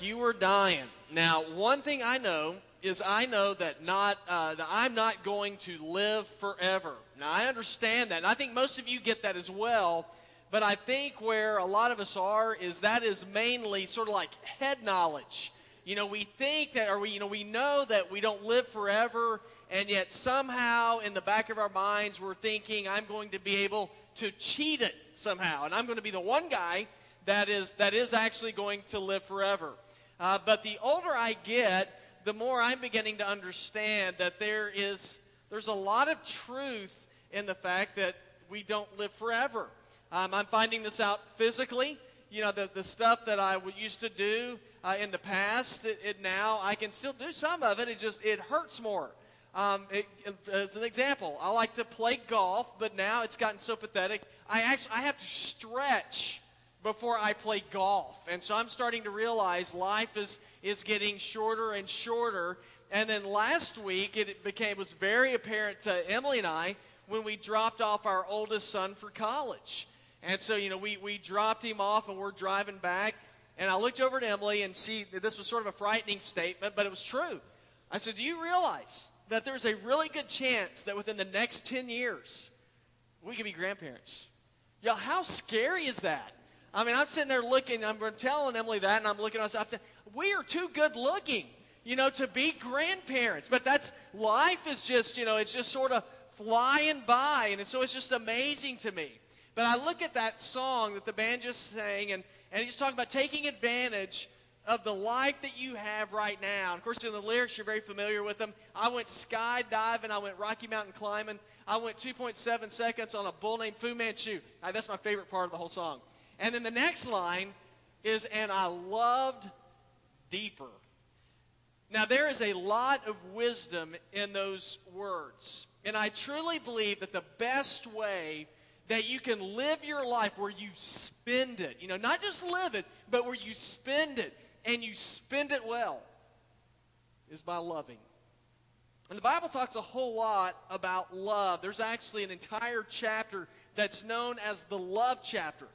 like you were dying. Now, one thing I know is I know that not uh, that I'm not going to live forever. Now, I understand that, and I think most of you get that as well. But I think where a lot of us are is that is mainly sort of like head knowledge. You know, we think that, or we, you know, we know that we don't live forever, and yet somehow in the back of our minds we're thinking, I'm going to be able to cheat it somehow, and I'm going to be the one guy that is that is actually going to live forever. Uh, but the older I get, the more I'm beginning to understand that there is there's a lot of truth in the fact that we don't live forever. Um, I'm finding this out physically. You know, the, the stuff that I used to do uh, in the past, it, it, now I can still do some of it. It just it hurts more. Um, it, as an example, I like to play golf, but now it's gotten so pathetic. I actually I have to stretch before I play golf, and so I'm starting to realize life is is getting shorter and shorter. And then last week, it became was very apparent to Emily and I when we dropped off our oldest son for college. And so, you know, we, we dropped him off and we're driving back. And I looked over at Emily and she, this was sort of a frightening statement, but it was true. I said, Do you realize that there's a really good chance that within the next 10 years, we could be grandparents? Y'all, how scary is that? I mean, I'm sitting there looking, I'm telling Emily that, and I'm looking at myself, I'm saying, we are too good looking, you know, to be grandparents. But that's, life is just, you know, it's just sort of flying by, and so it's just amazing to me. But I look at that song that the band just sang, and, and he's talking about taking advantage of the life that you have right now. And of course, in the lyrics, you're very familiar with them. I went skydiving, I went Rocky Mountain climbing, I went 2.7 seconds on a bull named Fu Manchu. Uh, that's my favorite part of the whole song. And then the next line is, and I loved deeper. Now, there is a lot of wisdom in those words. And I truly believe that the best way that you can live your life where you spend it, you know, not just live it, but where you spend it and you spend it well, is by loving. And the Bible talks a whole lot about love. There's actually an entire chapter that's known as the love chapter.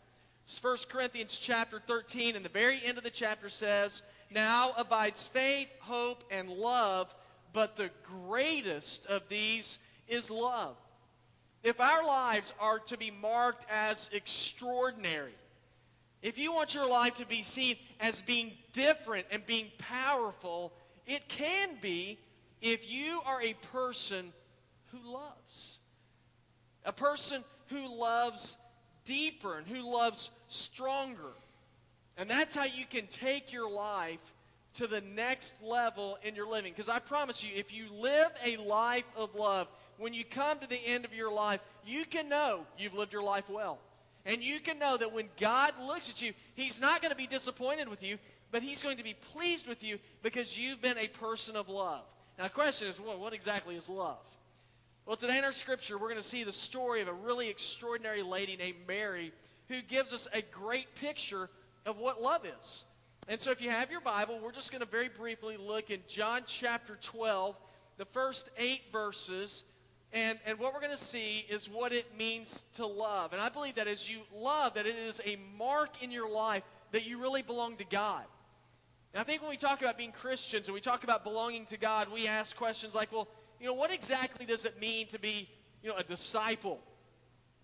It's 1 Corinthians chapter 13, and the very end of the chapter says, Now abides faith, hope, and love, but the greatest of these is love if our lives are to be marked as extraordinary, if you want your life to be seen as being different and being powerful, it can be if you are a person who loves. A person who loves deeper and who loves stronger. And that's how you can take your life to the next level in your living. Because I promise you, if you live a life of love, when you come to the end of your life, you can know you've lived your life well. And you can know that when God looks at you, He's not going to be disappointed with you, but He's going to be pleased with you because you've been a person of love. Now, the question is, well, what exactly is love? Well, today in our scripture, we're going to see the story of a really extraordinary lady named Mary who gives us a great picture of what love is. And so, if you have your Bible, we're just going to very briefly look in John chapter 12, the first eight verses and, and what we're going to see is what it means to love. And I believe that as you love, that it is a mark in your life that you really belong to God. And I think when we talk about being Christians and we talk about belonging to God, we ask questions like, well, you know, what exactly does it mean to be, you know, a disciple?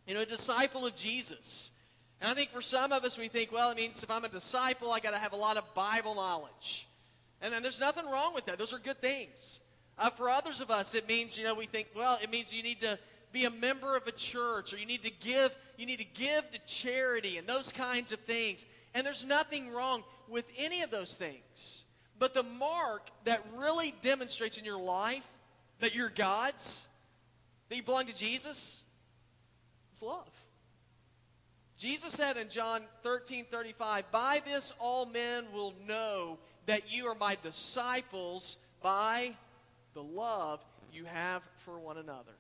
You know, a disciple of Jesus. And I think for some of us, we think, well, it means if I'm a disciple, I got to have a lot of Bible knowledge. And then there's nothing wrong with that. Those are good things. Uh, for others of us, it means, you know, we think, well, it means you need to be a member of a church or you need to give, you need to give to charity and those kinds of things. And there's nothing wrong with any of those things. But the mark that really demonstrates in your life that you're God's, that you belong to Jesus, It's love. Jesus said in John 13 35, By this all men will know that you are my disciples by the love you have for one another.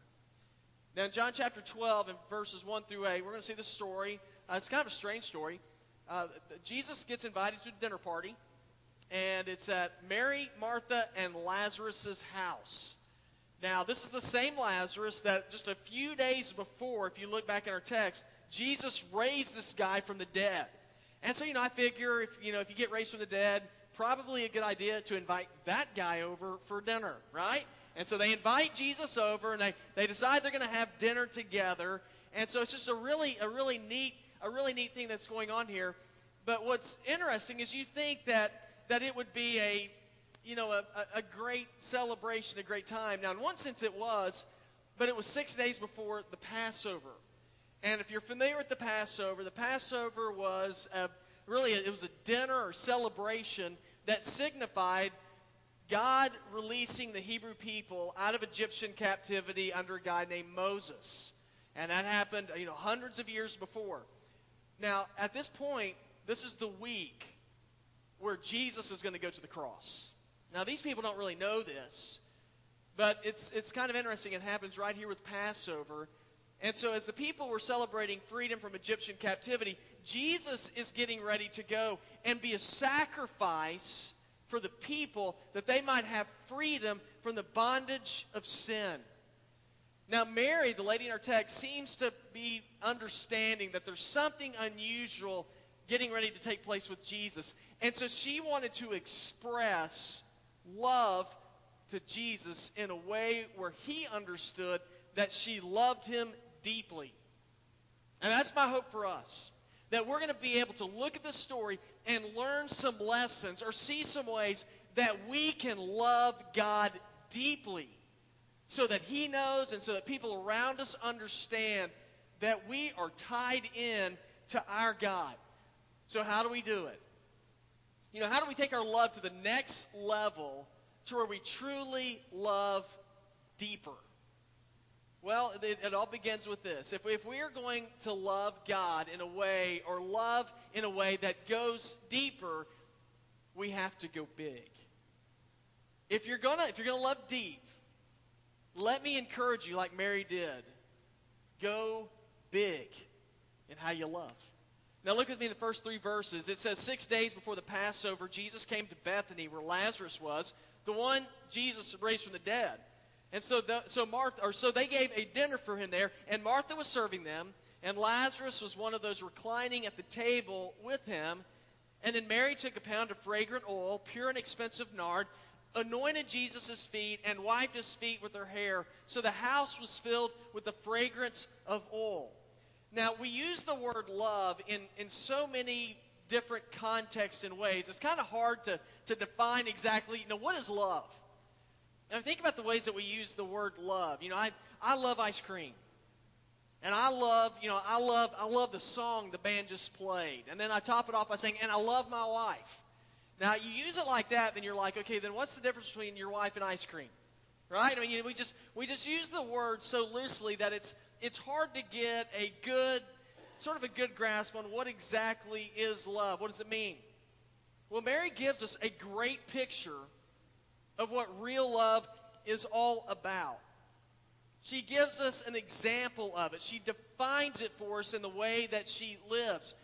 Now, in John chapter 12, and verses 1 through 8, we're going to see the story. Uh, it's kind of a strange story. Uh, Jesus gets invited to a dinner party, and it's at Mary, Martha, and Lazarus's house. Now, this is the same Lazarus that just a few days before, if you look back in our text, Jesus raised this guy from the dead. And so, you know, I figure if, you know, if you get raised from the dead, probably a good idea to invite that guy over for dinner, right? And so they invite Jesus over and they, they decide they're going to have dinner together. And so it's just a really, a really neat, a really neat thing that's going on here. But what's interesting is you think that, that it would be a, you know, a, a great celebration, a great time. Now, in one sense it was, but it was six days before the Passover. And if you're familiar with the Passover, the Passover was a, really, it was a dinner or celebration that signified God releasing the Hebrew people out of Egyptian captivity under a guy named Moses. And that happened, you know, hundreds of years before. Now, at this point, this is the week where Jesus is going to go to the cross. Now, these people don't really know this, but it's, it's kind of interesting. It happens right here with Passover. And so, as the people were celebrating freedom from Egyptian captivity, Jesus is getting ready to go and be a sacrifice for the people that they might have freedom from the bondage of sin. Now, Mary, the lady in our text, seems to be understanding that there's something unusual getting ready to take place with Jesus. And so she wanted to express love to Jesus in a way where he understood that she loved him deeply. And that's my hope for us that we're going to be able to look at this story and learn some lessons or see some ways that we can love God deeply so that He knows and so that people around us understand that we are tied in to our God. So, how do we do it? You know, how do we take our love to the next level to where we truly love deeper? Well, it, it, all begins with this. If if we are going to love God in a way, or love in a way that goes deeper, we have to go big. If you're gonna, if you're gonna love deep, let me encourage you, like Mary did, go big in how you love. Now look with me in the first three verses. It says, Six days before the Passover, Jesus came to Bethany, where Lazarus was, the one Jesus raised from the dead. And so, the, so Martha, or so they gave a dinner for him there, and Martha was serving them, and Lazarus was one of those reclining at the table with him. And then Mary took a pound of fragrant oil, pure and expensive nard, anointed Jesus' feet, and wiped his feet with her hair. So the house was filled with the fragrance of oil. Now, we use the word love in, in so many different contexts and ways. It's kind of hard to, to define exactly, you know, what is love? And think about the ways that we use the word love. You know, I, I love ice cream. And I love, you know, I love, I love the song the band just played. And then I top it off by saying, and I love my wife. Now, you use it like that, then you're like, okay, then what's the difference between your wife and ice cream? Right? I mean, you know, we just we just use the word so loosely that it's it's hard to get a good sort of a good grasp on what exactly is love. What does it mean? Well, Mary gives us a great picture of what real love is all about. She gives us an example of it. She defines it for us in the way that she lives.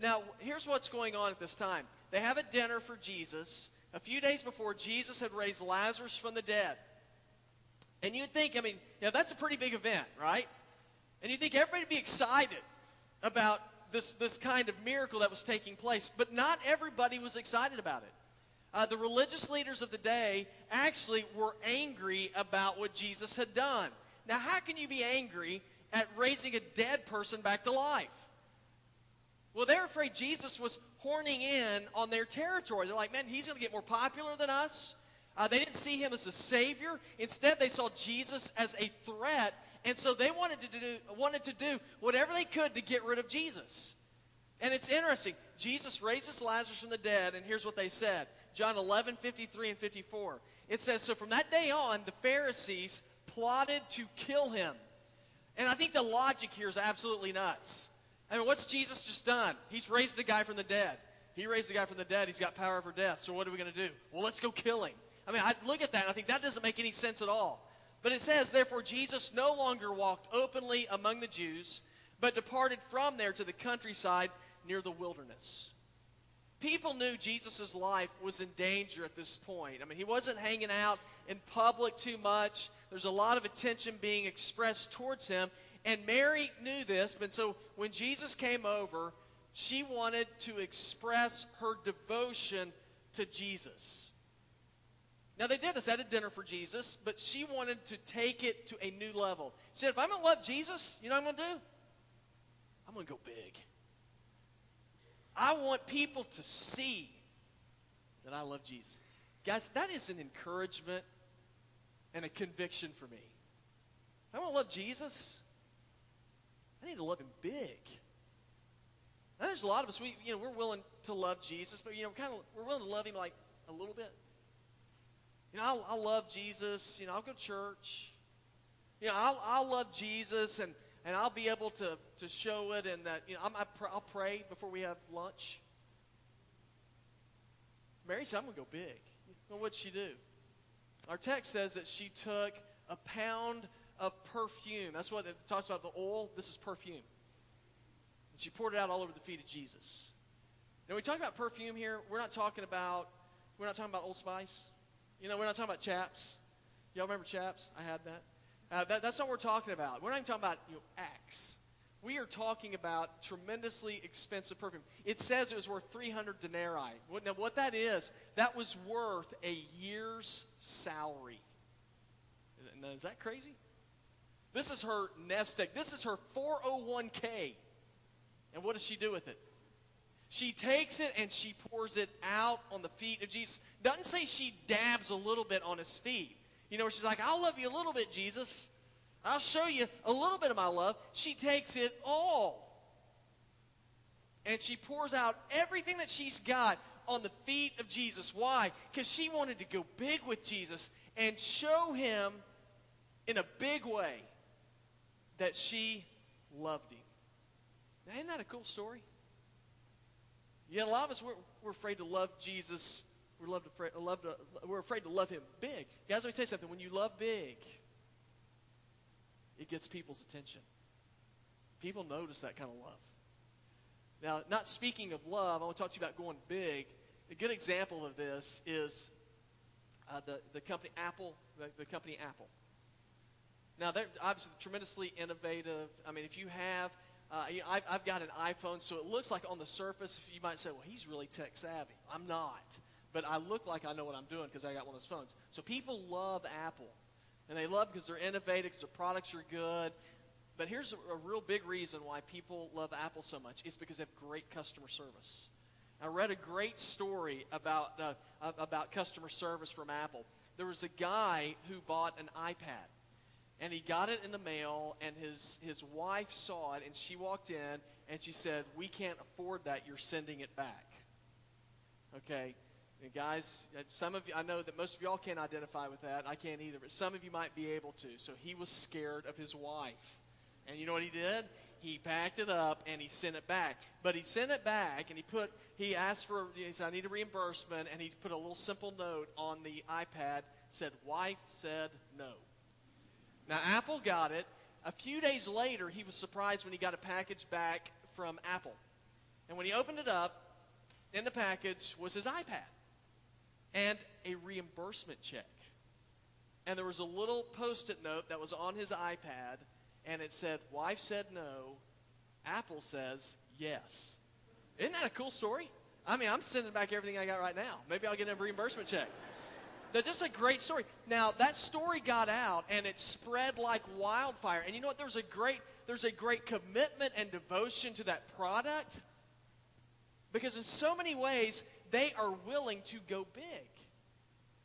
Now, here's what's going on at this time. They have a dinner for Jesus a few days before Jesus had raised Lazarus from the dead. And you'd think, I mean, yeah, that's a pretty big event, right? And you think everybody would be excited about this, this kind of miracle that was taking place. But not everybody was excited about it uh, the religious leaders of the day actually were angry about what Jesus had done. Now, how can you be angry at raising a dead person back to life? Well, they're afraid Jesus was horning in on their territory. They're like, man, he's going to get more popular than us. Uh, they didn't see him as a savior. Instead, they saw Jesus as a threat, and so they wanted to do, wanted to do whatever they could to get rid of Jesus. And it's interesting. Jesus raises Lazarus from the dead, and here's what they said John 11, 53 and 54. It says, So from that day on, the Pharisees plotted to kill him. And I think the logic here is absolutely nuts. I mean, what's Jesus just done? He's raised the guy from the dead. He raised the guy from the dead. He's got power over death. So what are we going to do? Well, let's go kill him. I mean, I look at that and I think that doesn't make any sense at all. But it says, Therefore, Jesus no longer walked openly among the Jews, but departed from there to the countryside near the wilderness people knew Jesus' life was in danger at this point. I mean, he wasn't hanging out in public too much. There's a lot of attention being expressed towards him. And Mary knew this, but so when Jesus came over, she wanted to express her devotion to Jesus. Now, they did this at a dinner for Jesus, but she wanted to take it to a new level. She said, if I'm going to love Jesus, you know what I'm going to do? I'm going to go big. I want people to see that I love Jesus. Guys, that is an encouragement and a conviction for me. I want to love Jesus. I need to love him big. Now, there's a lot of us, we, you know, we're willing to love Jesus, but, you know, kind of, we're willing to love him like a little bit. You know, I'll, I'll love Jesus. You know, I'll go to church. You know, I'll, I'll love Jesus and, and I'll be able to, to show it and that, you know, I'm, I pr- I'll pray before we have lunch. Mary said, I'm going to go big. Well, what'd she do? Our text says that she took a pound of perfume. That's what it talks about the oil. This is perfume. And she poured it out all over the feet of Jesus. Now, we talk about perfume here, we're not talking about, we're not talking about Old Spice. You know, we're not talking about chaps. Y'all remember chaps? I had that. Uh, that that's not what we're talking about. We're not even talking about you know, Axe. We are talking about tremendously expensive perfume. It says it was worth 300 denarii. Now, what that is, that was worth a year's salary. Now, is that crazy? This is her nest egg. This is her 401k. And what does she do with it? She takes it and she pours it out on the feet of Jesus. Doesn't say she dabs a little bit on his feet. You know, she's like, I'll love you a little bit, Jesus. I'll show you a little bit of my love. She takes it all. And she pours out everything that she's got on the feet of Jesus. Why? Because she wanted to go big with Jesus and show him in a big way that she loved him. Now, isn't that a cool story? Yeah, a lot of us, we're, we're afraid to love Jesus. We're, love to, love to, we're afraid to love him big. Guys, let me tell you something. When you love big, it gets people's attention. People notice that kind of love. Now, not speaking of love, I want to talk to you about going big. A good example of this is uh, the, the company Apple, the, the company Apple. Now, they're obviously tremendously innovative. I mean, if you have uh, you know, I've, I've, got an iPhone, so it looks like on the surface, you might say, well, he's really tech savvy. I'm not. But I look like I know what I'm doing because I got one of those phones. So people love Apple. And they love because they're innovative, because their products are good. But here's a, a, real big reason why people love Apple so much. It's because they have great customer service. I read a great story about, uh, about customer service from Apple. There was a guy who bought an iPad and he got it in the mail and his, his wife saw it and she walked in and she said we can't afford that. You're sending it back. Okay. And guys uh, some of you i know that most of y'all can't identify with that. I can't either but some of you might be able to. So he was scared of his wife. And you know what he did? He packed it up and he sent it back. But he sent it back and he put he asked for he said i need a reimbursement and he put a little simple note on the ipad said wife said no now, Apple got it. A few days later, he was surprised when he got a package back from Apple. And when he opened it up, in the package was his iPad and a reimbursement check. And there was a little post it note that was on his iPad, and it said, Wife said no, Apple says yes. Isn't that a cool story? I mean, I'm sending back everything I got right now. Maybe I'll get a reimbursement check. They're just a great story. Now that story got out and it spread like wildfire. And you know what? There's a great there's a great commitment and devotion to that product because in so many ways they are willing to go big.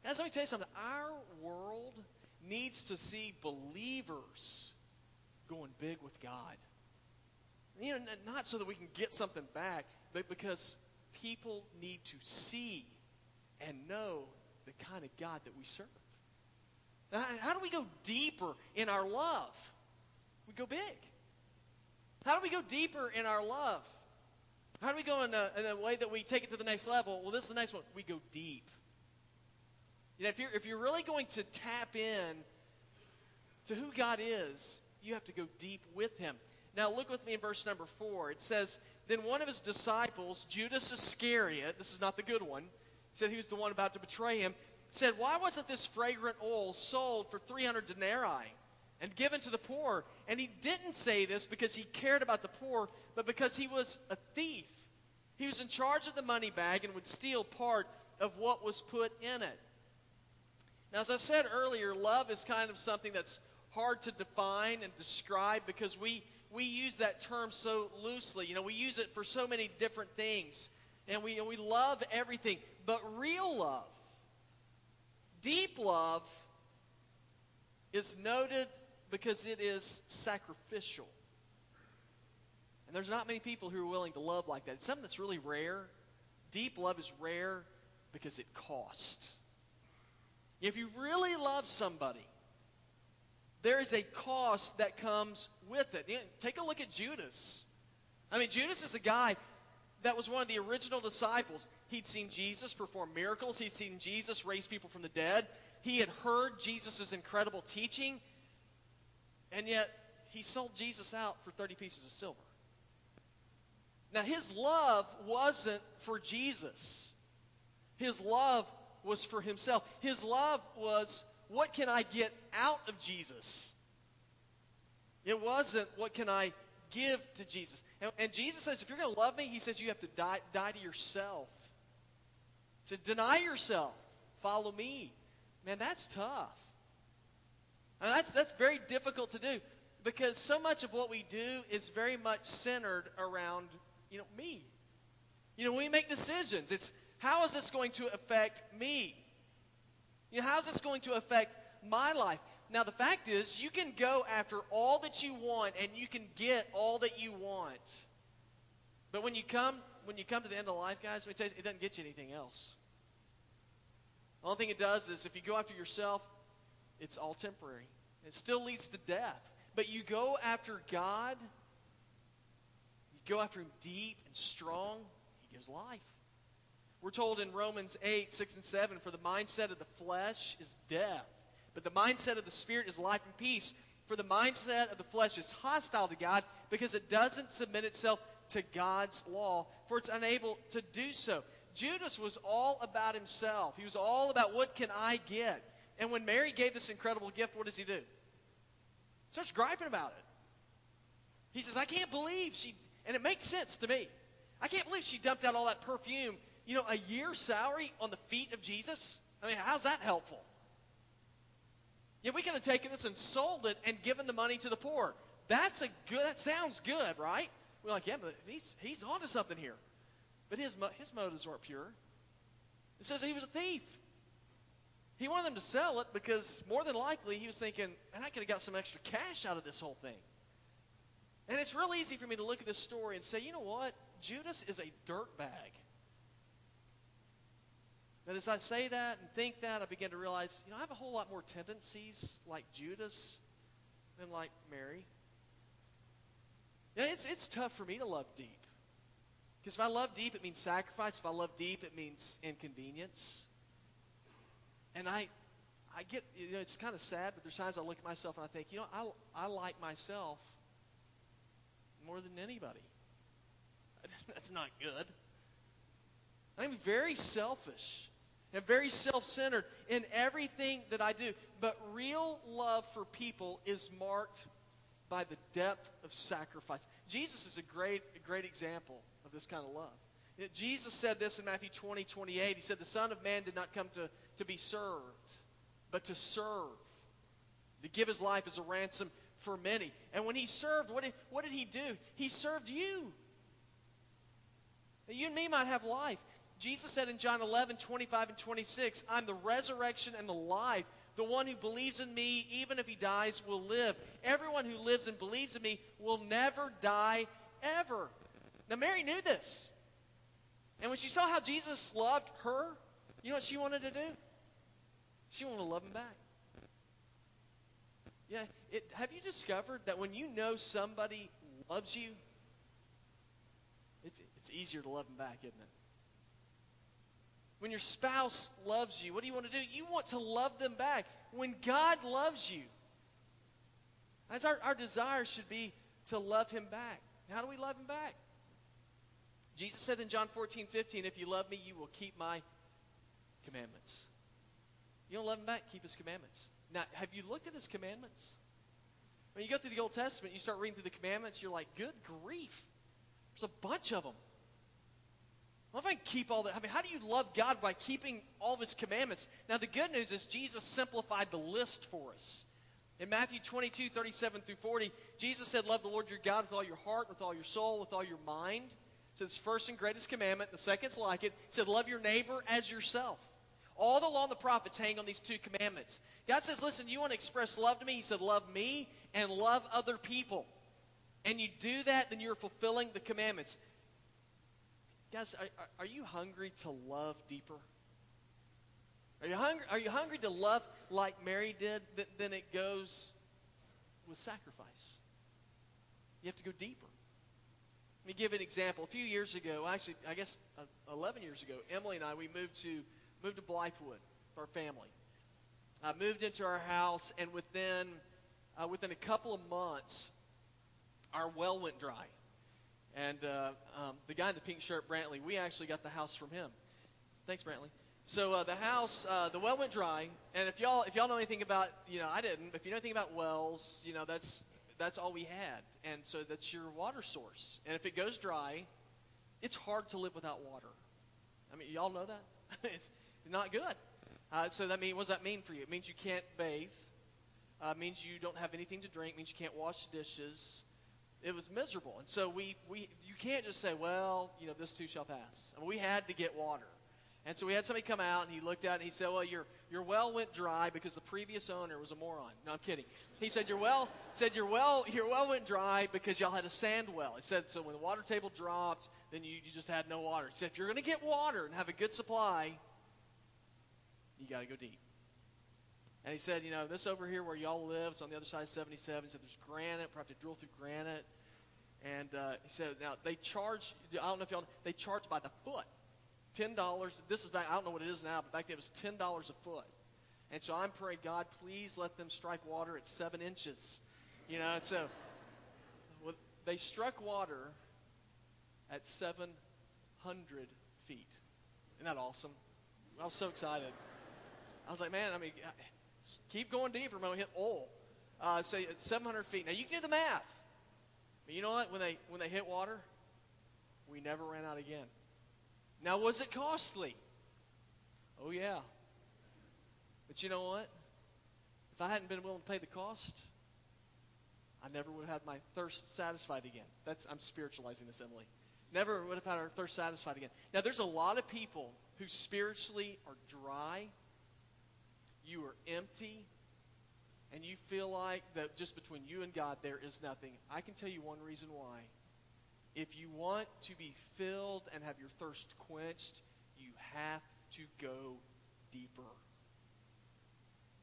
Guys, let me tell you something. Our world needs to see believers going big with God. You know, not so that we can get something back, but because people need to see and know the kind of God that we serve. How do we go deeper in our love? We go big. How do we go deeper in our love? How do we go in a, in a way that we take it to the next level? Well, this is the next one. We go deep. You know, if you're, if you're really going to tap in to who God is, you have to go deep with Him. Now, look with me in verse number four. It says, Then one of his disciples, Judas Iscariot, this is not the good one, said he was the one about to betray him, said, Why wasn't this fragrant oil sold for 300 denarii and given to the poor? And he didn't say this because he cared about the poor, but because he was a thief. He was in charge of the money bag and would steal part of what was put in it. Now, as I said earlier, love is kind of something that's hard to define and describe because we, we use that term so loosely. You know, we use it for so many different things. And we, and we love everything. But real love, deep love, is noted because it is sacrificial. And there's not many people who are willing to love like that. It's something that's really rare. Deep love is rare because it costs. If you really love somebody, there is a cost that comes with it. Take a look at Judas. I mean, Judas is a guy that was one of the original disciples. He'd seen Jesus perform miracles, he'd seen Jesus raise people from the dead, he had heard Jesus' incredible teaching, and yet he sold Jesus out for 30 pieces of silver. Now, his love wasn't for Jesus. His love was for himself. His love was, what can I get out of Jesus? It wasn't, what can I give to Jesus? And, and Jesus says, if you're going to love me, he says you have to die, die to yourself. He says, deny yourself. Follow me. Man, that's tough. That's, that's very difficult to do because so much of what we do is very much centered around, you know, me. You know, we make decisions, it's how is this going to affect me? You know, how is this going to affect my life? Now, the fact is, you can go after all that you want and you can get all that you want. But when you come, when you come to the end of life, guys, let me tell you, it doesn't get you anything else. The only thing it does is if you go after yourself, it's all temporary. It still leads to death. But you go after God, you go after Him deep and strong, He gives life. We're told in Romans 8, 6, and 7 for the mindset of the flesh is death, but the mindset of the Spirit is life and peace. For the mindset of the flesh is hostile to God because it doesn't submit itself to God's law, for it's unable to do so. Judas was all about himself. He was all about what can I get? And when Mary gave this incredible gift, what does he do? Starts griping about it. He says, I can't believe she, and it makes sense to me. I can't believe she dumped out all that perfume you know, a year's salary on the feet of Jesus? I mean, how's that helpful? Yeah, we could have taken this and sold it and given the money to the poor. That's a good, that sounds good, right? We're like, yeah, but he's, he's onto something here. But his, his motives weren't pure. It says he was a thief. He wanted them to sell it because more than likely he was thinking, and I could have got some extra cash out of this whole thing. And it's real easy for me to look at this story and say, you know what? Judas is a dirtbag. But as I say that and think that, I begin to realize, you know, I have a whole lot more tendencies like Judas than like Mary. Yeah, it's, it's tough for me to love deep. Because if I love deep, it means sacrifice. If I love deep, it means inconvenience. And I, I get, you know, it's kind of sad, but there's times I look at myself and I think, you know, I, I like myself more than anybody. That's not good. I'm very selfish and very self centered in everything that I do. But real love for people is marked by the depth of sacrifice. Jesus is a great, a great example of this kind of love. Jesus said this in Matthew 20, 28. He said, The Son of Man did not come to, to be served, but to serve, to give his life as a ransom for many. And when he served, what did, what did he do? He served you. You and me might have life. Jesus said in John 11, 25 and 26, I'm the resurrection and the life. The one who believes in me, even if he dies, will live. Everyone who lives and believes in me will never die ever. Now, Mary knew this. And when she saw how Jesus loved her, you know what she wanted to do? She wanted to love him back. Yeah, it, have you discovered that when you know somebody loves you, it's, it's easier to love them back, isn't it? When your spouse loves you, what do you want to do? You want to love them back. When God loves you, as our, our desire should be to love him back. How do we love him back? Jesus said in John 14, 15, if you love me, you will keep my commandments. You don't love him back, keep his commandments. Now, have you looked at his commandments? When you go through the Old Testament, you start reading through the commandments, you're like, good grief. There's a bunch of them. If I keep all that, I mean, how do you love God by keeping all of His commandments? Now, the good news is Jesus simplified the list for us. In Matthew 22, 37 through 40, Jesus said, Love the Lord your God with all your heart, with all your soul, with all your mind. So it's first and greatest commandment. The second's like it. He said, Love your neighbor as yourself. All the law and the prophets hang on these two commandments. God says, Listen, you want to express love to me? He said, Love me and love other people. And you do that, then you're fulfilling the commandments. Guys, are, are you hungry to love deeper? Are you hungry, are you hungry to love like Mary did? Th- then it goes with sacrifice. You have to go deeper. Let me give an example. A few years ago, actually, I guess uh, 11 years ago, Emily and I, we moved to, moved to Blythewood for our family. I moved into our house, and within, uh, within a couple of months, our well went dry. And uh, um, the guy in the pink shirt, Brantley, we actually got the house from him. Thanks, Brantley. So uh, the house, uh, the well went dry, and if y'all if y'all know anything about, you know, I didn't. If you know anything about wells, you know that's that's all we had, and so that's your water source. And if it goes dry, it's hard to live without water. I mean, y'all know that it's not good. Uh, so that mean what does that mean for you? It means you can't bathe. Uh, means you don't have anything to drink. Means you can't wash dishes it was miserable. And so we, we you can't just say, well, you know, this too shall pass. I mean, we had to get water. And so we had somebody come out and he looked it and he said, Well, your, your well went dry because the previous owner was a moron. No, I'm kidding. He said, Your well said your well your well went dry because y'all had a sand well. He said, So when the water table dropped, then you, you just had no water. He said, If you're gonna get water and have a good supply, you gotta go deep. And he said, you know, this over here where y'all live is on the other side of 77. He said, there's granite. We have to drill through granite. And uh, he said, now they charge, I don't know if y'all know, they charge by the foot. $10. This is back, I don't know what it is now, but back then it was $10 a foot. And so I'm praying, God, please let them strike water at seven inches. You know, and so well, they struck water at 700 feet. Isn't that awesome? I was so excited. I was like, man, I mean, keep going deeper, man. We hit oil. Uh, so 700 feet. Now you can do the math. But you know what? When they when they hit water, we never ran out again. Now was it costly? Oh yeah. But you know what? If I hadn't been willing to pay the cost, I never would have had my thirst satisfied again. That's I'm spiritualizing this, Emily. Never would have had our thirst satisfied again. Now there's a lot of people who spiritually are dry you are empty, and you feel like that just between you and God there is nothing, I can tell you one reason why. If you want to be filled and have your thirst quenched, you have to go deeper.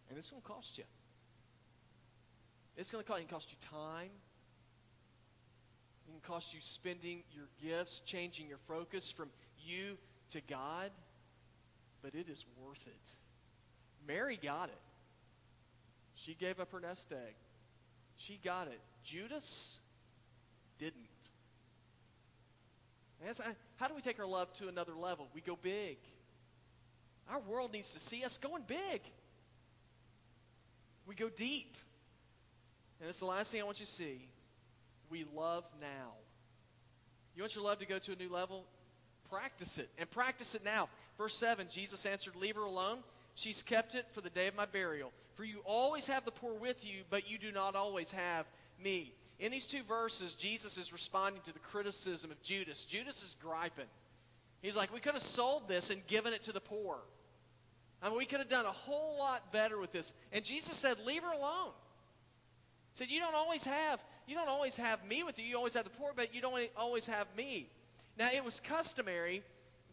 And it's going to cost you. It's going to cost, cost you time. It can cost you spending your gifts, changing your focus from you to God. But it is worth it. Mary got it. She gave up her nest egg. She got it. Judas didn't. Uh, how do we take our love to another level? We go big. Our world needs to see us going big. We go deep. And it's the last thing I want you to see. We love now. You want your love to go to a new level? Practice it. And practice it now. Verse 7 Jesus answered, Leave her alone. She's kept it for the day of my burial. For you always have the poor with you, but you do not always have me. In these two verses, Jesus is responding to the criticism of Judas. Judas is griping. He's like, We could have sold this and given it to the poor. I mean, we could have done a whole lot better with this. And Jesus said, Leave her alone. He said, You don't always have, you don't always have me with you. You always have the poor, but you don't always have me. Now, it was customary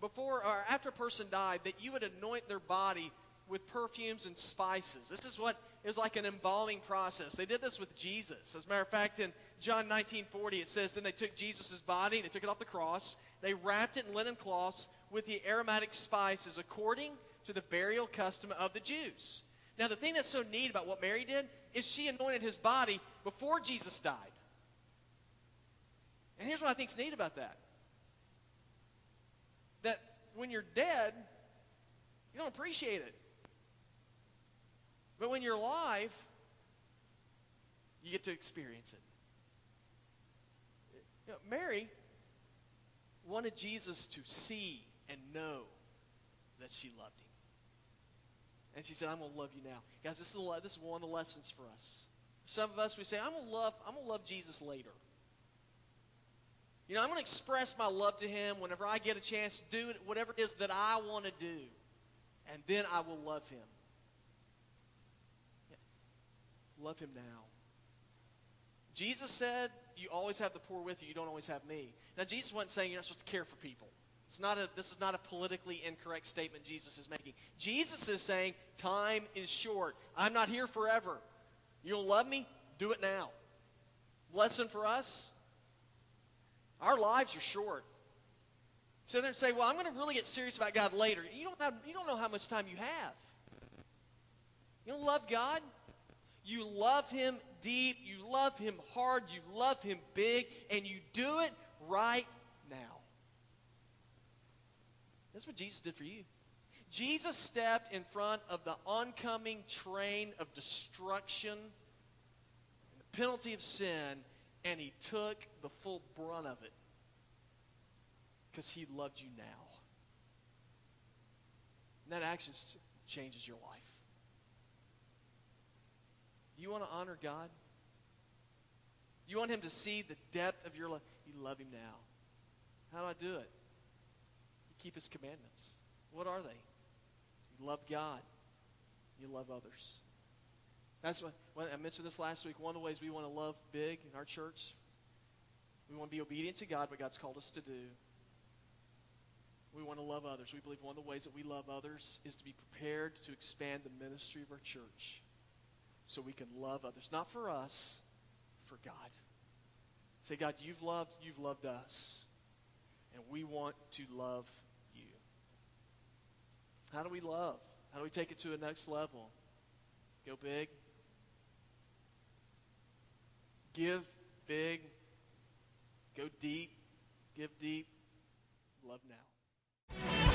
before or after a person died that you would anoint their body with perfumes and spices. This is what is like an embalming process. They did this with Jesus. As a matter of fact, in John 19 40, it says, Then they took Jesus' body, they took it off the cross, they wrapped it in linen cloths with the aromatic spices according to the burial custom of the Jews. Now, the thing that's so neat about what Mary did is she anointed his body before Jesus died. And here's what I think is neat about that that when you're dead, you don't appreciate it. But when you're alive, you get to experience it. You know, Mary wanted Jesus to see and know that she loved him. And she said, I'm going to love you now. Guys, this is, this is one of the lessons for us. Some of us, we say, I'm going to love, I'm going to love Jesus later. You know, I'm going to express my love to him whenever I get a chance to do whatever it is that I want to do. And then I will love him. Yeah. Love him now. Jesus said, You always have the poor with you, you don't always have me. Now, Jesus wasn't saying you're not supposed to care for people. It's not a, this is not a politically incorrect statement Jesus is making. Jesus is saying, Time is short. I'm not here forever. You'll love me? Do it now. Lesson for us our lives are short. So then say, well, I'm going to really get serious about God later. You don't, have, you don't know how much time you have. You don't love God? You love Him deep. You love Him hard. You love Him big. And you do it right now. That's what Jesus did for you. Jesus stepped in front of the oncoming train of destruction, the penalty of sin, and he took the full brunt of it because he loved you now. And that action changes your life. You want to honor God? You want him to see the depth of your love? You love him now. How do I do it? You keep his commandments. What are they? You love God. You love others. That's what I mentioned this last week. One of the ways we want to love big in our church, we want to be obedient to God, what God's called us to do. We want to love others. We believe one of the ways that we love others is to be prepared to expand the ministry of our church so we can love others. Not for us, for God. Say, God, you've loved, you've loved us. And we want to love you. How do we love? How do we take it to a next level? Go big. Give big. Go deep. Give deep. Love now.